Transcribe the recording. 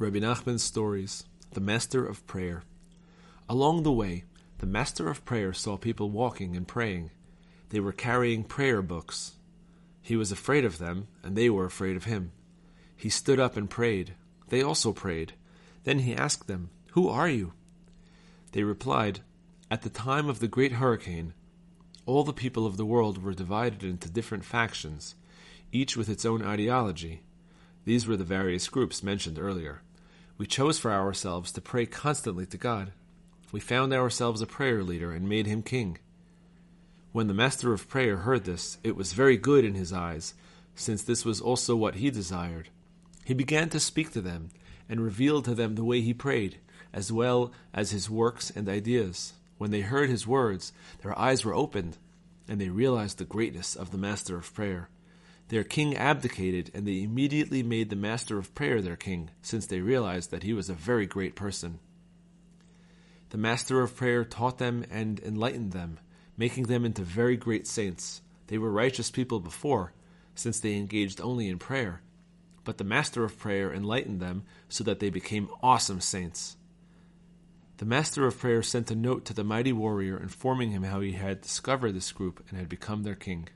Rabbi Nachman's stories, the Master of Prayer. Along the way, the Master of Prayer saw people walking and praying. They were carrying prayer books. He was afraid of them, and they were afraid of him. He stood up and prayed. They also prayed. Then he asked them, Who are you? They replied, At the time of the great hurricane, all the people of the world were divided into different factions, each with its own ideology. These were the various groups mentioned earlier. We chose for ourselves to pray constantly to God. We found ourselves a prayer leader and made him king. When the master of prayer heard this, it was very good in his eyes, since this was also what he desired. He began to speak to them and revealed to them the way he prayed, as well as his works and ideas. When they heard his words, their eyes were opened, and they realized the greatness of the master of prayer. Their king abdicated, and they immediately made the master of prayer their king, since they realized that he was a very great person. The master of prayer taught them and enlightened them, making them into very great saints. They were righteous people before, since they engaged only in prayer. But the master of prayer enlightened them so that they became awesome saints. The master of prayer sent a note to the mighty warrior informing him how he had discovered this group and had become their king.